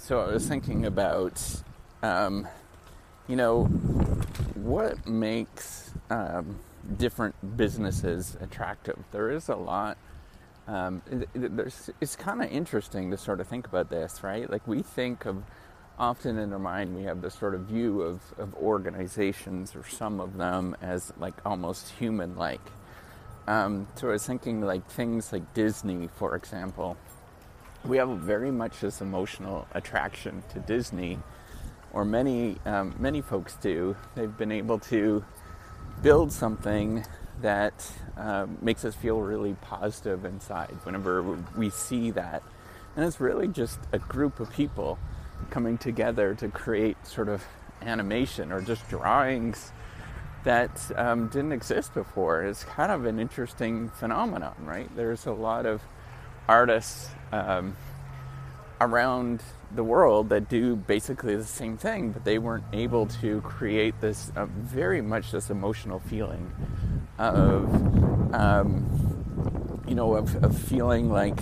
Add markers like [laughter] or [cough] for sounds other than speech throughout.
so I was thinking about, um, you know, what makes um, different businesses attractive. There is a lot. Um, it, it, it's kind of interesting to sort of think about this, right? Like we think of often in our mind, we have this sort of view of, of organizations or some of them as like almost human like. Um, so I was thinking like things like Disney, for example. We have very much this emotional attraction to Disney, or many many um, folks do. They've been able to build something that uh, makes us feel really positive inside whenever we see that. And it's really just a group of people coming together to create sort of animation or just drawings that um, didn't exist before. It's kind of an interesting phenomenon, right? There's a lot of artists um, around the world that do basically the same thing, but they weren't able to create this uh, very much this emotional feeling of, um, you know, of, of, feeling like,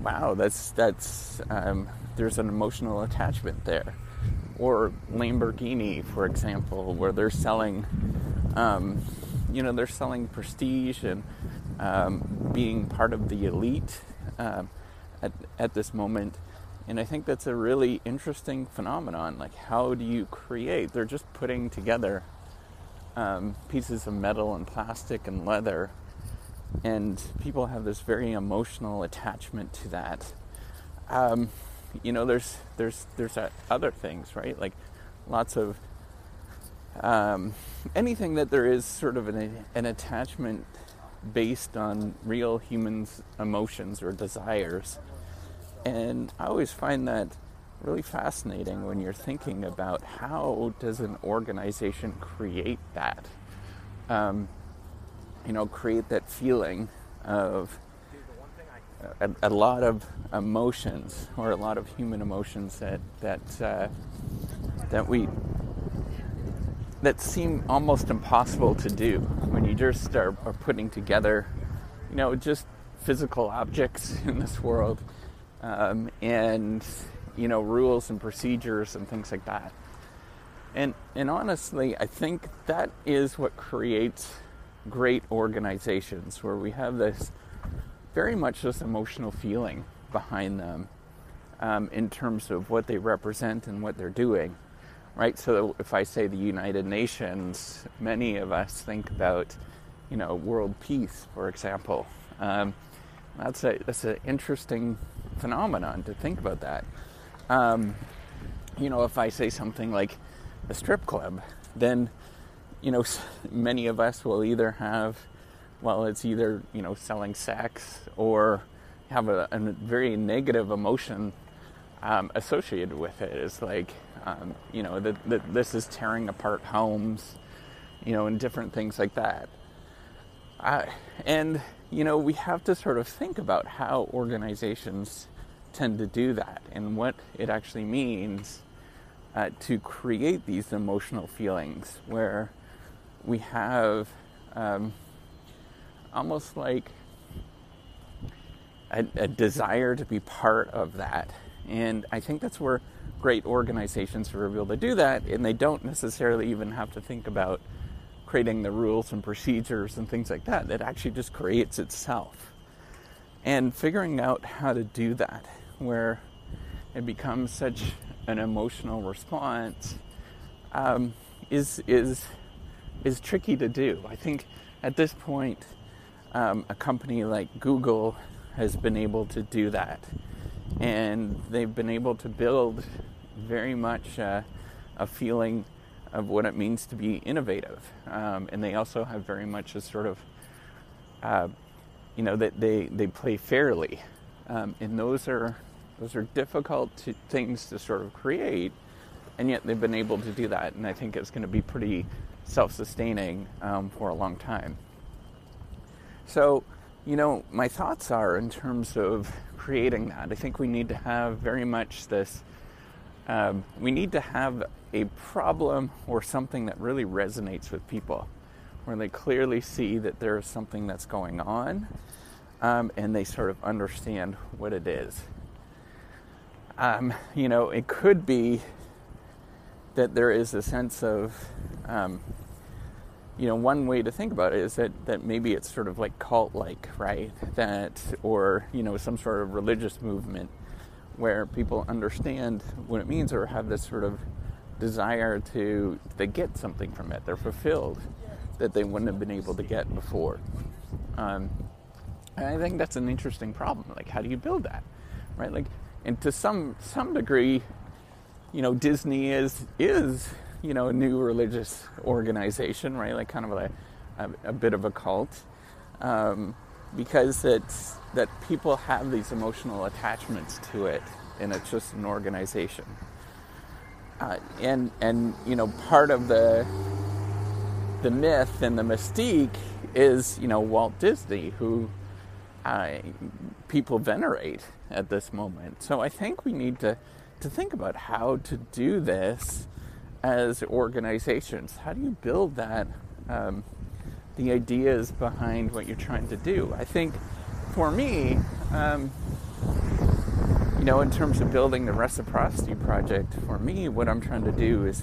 wow, that's that's um, there's an emotional attachment there. Or Lamborghini, for example, where they're selling, um, you know, they're selling prestige and um, being part of the elite uh, at, at this moment and I think that's a really interesting phenomenon. Like, how do you create? They're just putting together um, pieces of metal and plastic and leather, and people have this very emotional attachment to that. Um, you know, there's there's there's other things, right? Like lots of um, anything that there is sort of an, an attachment based on real humans' emotions or desires. And I always find that really fascinating when you're thinking about how does an organization create that, um, you know, create that feeling of a, a, lot of emotions or a lot of human emotions that that uh, that we that seem almost impossible to do when you just are, are putting together, you know, just physical objects [laughs] in this world um, and you know rules and procedures and things like that. And and honestly, I think that is what creates great organizations where we have this very much this emotional feeling behind them um, in terms of what they represent and what they're doing. Right. So if I say the United Nations, many of us think about you know world peace, for example. Um, that's a that's an interesting phenomenon to think about that. Um, you know, if I say something like a strip club, then you know many of us will either have, well, it's either you know selling sex or have a, a very negative emotion um, associated with it. It's like um, you know that this is tearing apart homes, you know, and different things like that. Uh, and you know, we have to sort of think about how organizations tend to do that and what it actually means uh, to create these emotional feelings where we have um, almost like a, a desire to be part of that. And I think that's where great organizations are able to do that, and they don't necessarily even have to think about creating the rules and procedures and things like that. It actually just creates itself. And figuring out how to do that, where it becomes such an emotional response, um, is is is tricky to do. I think at this point, um, a company like Google has been able to do that, and they've been able to build very much uh, a feeling of what it means to be innovative. Um, and they also have very much a sort of, uh, you know, that they, they play fairly. Um, and those are, those are difficult to, things to sort of create, and yet they've been able to do that. And I think it's going to be pretty self sustaining um, for a long time. So, you know, my thoughts are in terms of creating that. I think we need to have very much this um, we need to have a problem or something that really resonates with people, where they clearly see that there is something that's going on um, and they sort of understand what it is. um, you know, it could be that there is a sense of, um, you know, one way to think about it is that, that maybe it's sort of like cult like, right? That, or, you know, some sort of religious movement where people understand what it means or have this sort of desire to, they get something from it. They're fulfilled that they wouldn't have been able to get before. Um, and I think that's an interesting problem. Like, how do you build that, right? Like, and to some some degree, you know, Disney is is you know a new religious organization, right? Like, kind of a a, a bit of a cult, um, because it's that people have these emotional attachments to it, and it's just an organization. Uh, and and you know, part of the the myth and the mystique is you know Walt Disney, who uh, people venerate at this moment. So I think we need to to think about how to do this as organizations. How do you build that? Um, the ideas behind what you're trying to do. I think for me, um, you know, in terms of building the reciprocity project, for me, what I'm trying to do is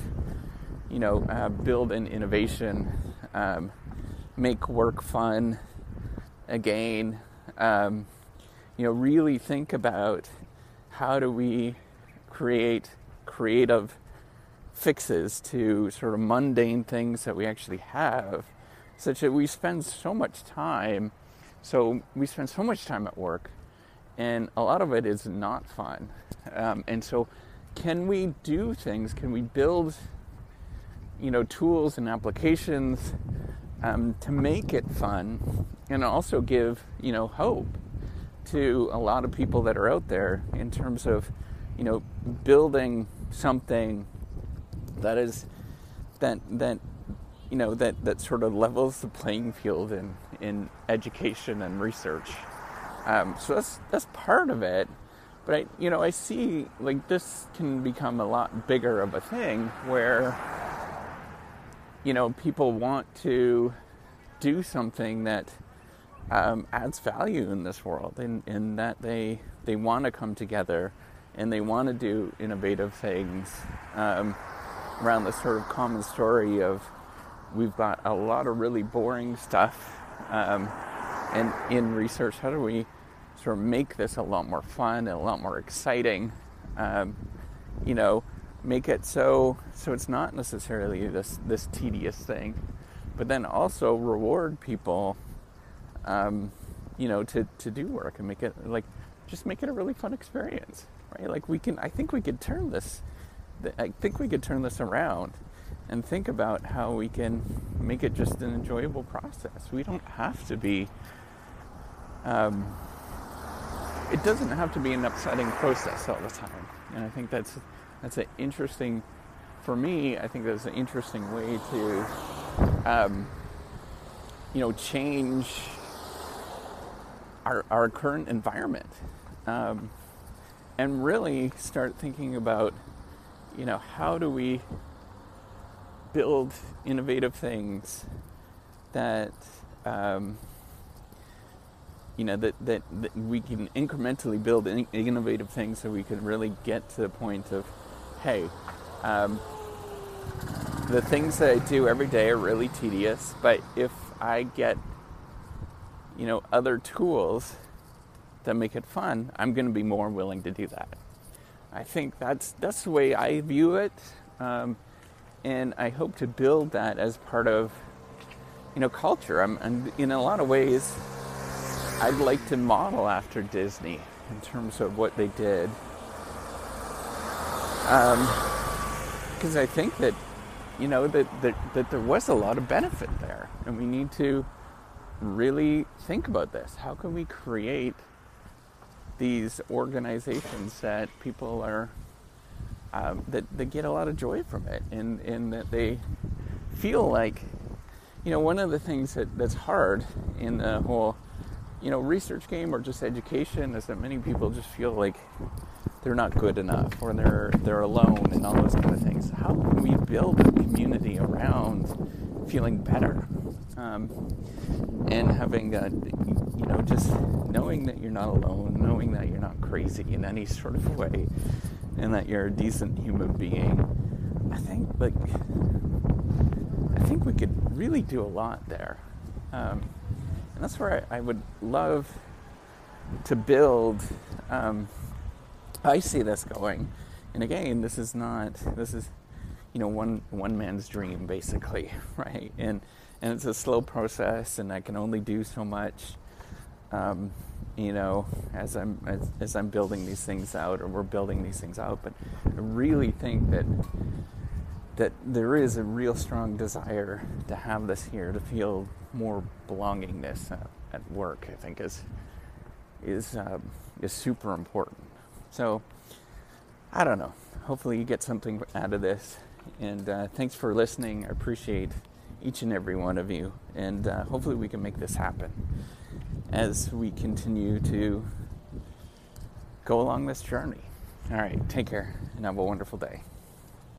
you know, uh, build an innovation, um, make work fun again. Um, you know, really think about how do we create creative fixes to sort of mundane things that we actually have, such that we spend so much time. So we spend so much time at work, and a lot of it is not fun. Um, and so, can we do things? Can we build you know tools and applications um, to make it fun and also give you know hope to a lot of people that are out there in terms of you know building something that is that that you know that that sort of levels the playing field in in education and research. Um, so that's that's part of it. But I you know I see like this can become a lot bigger of a thing where you know, people want to do something that um, adds value in this world, in, in that they they want to come together and they want to do innovative things. Um, around this sort of common story of we've got a lot of really boring stuff, um, and in research, how do we sort of make this a lot more fun and a lot more exciting? Um, you know, make it so so it's not necessarily this this tedious thing, but then also reward people, um, you know, to to do work and make it like just make it a really fun experience, right? Like we can, I think we could turn this, I think we could turn this around and think about how we can make it just an enjoyable process. We don't have to be. Um, it doesn't have to be an upsetting process all the time, and I think that's that's an interesting, for me, I think that's an interesting way to, um, you know, change our, our current environment um, and really start thinking about, you know, how do we build innovative things that, um, you know, that, that, that, we can incrementally build innovative things so we can really get to the point of hey, um, the things that I do every day are really tedious, but if I get, you know, other tools that make it fun, I'm going to be more willing to do that. I think that's that's the way I view it, um, and I hope to build that as part of, you know, culture. I'm, and in a lot of ways, I'd like to model after Disney in terms of what they did because um, I think that you know that, that that there was a lot of benefit there, and we need to really think about this. How can we create these organizations that people are um, that they get a lot of joy from it, and and that they feel like you know one of the things that, that's hard in the whole you know research game or just education is that many people just feel like they're not good enough or they're they're alone and all those kind of things. How can we build a community around feeling better um, and having a, you know, just knowing that you're not alone, knowing that you're not crazy in any sort of way, and that you're a decent human being, I think like I think we could really do a lot there, um, and that's where I, I, would love to build. Um, I see this going, and again, this is not this is you know one one man's dream basically, [laughs] right? And and it's a slow process, and I can only do so much. Um, you know, as I'm as, as, I'm building these things out, or we're building these things out. But I really think that that there is a real strong desire to have this here, to feel more belongingness uh, at work. I think is is uh, is super important. So I don't know. Hopefully, you get something out of this. And uh, thanks for listening. I appreciate each and every one of you. And uh, hopefully, we can make this happen as we continue to go along this journey. All right, take care and have a wonderful day.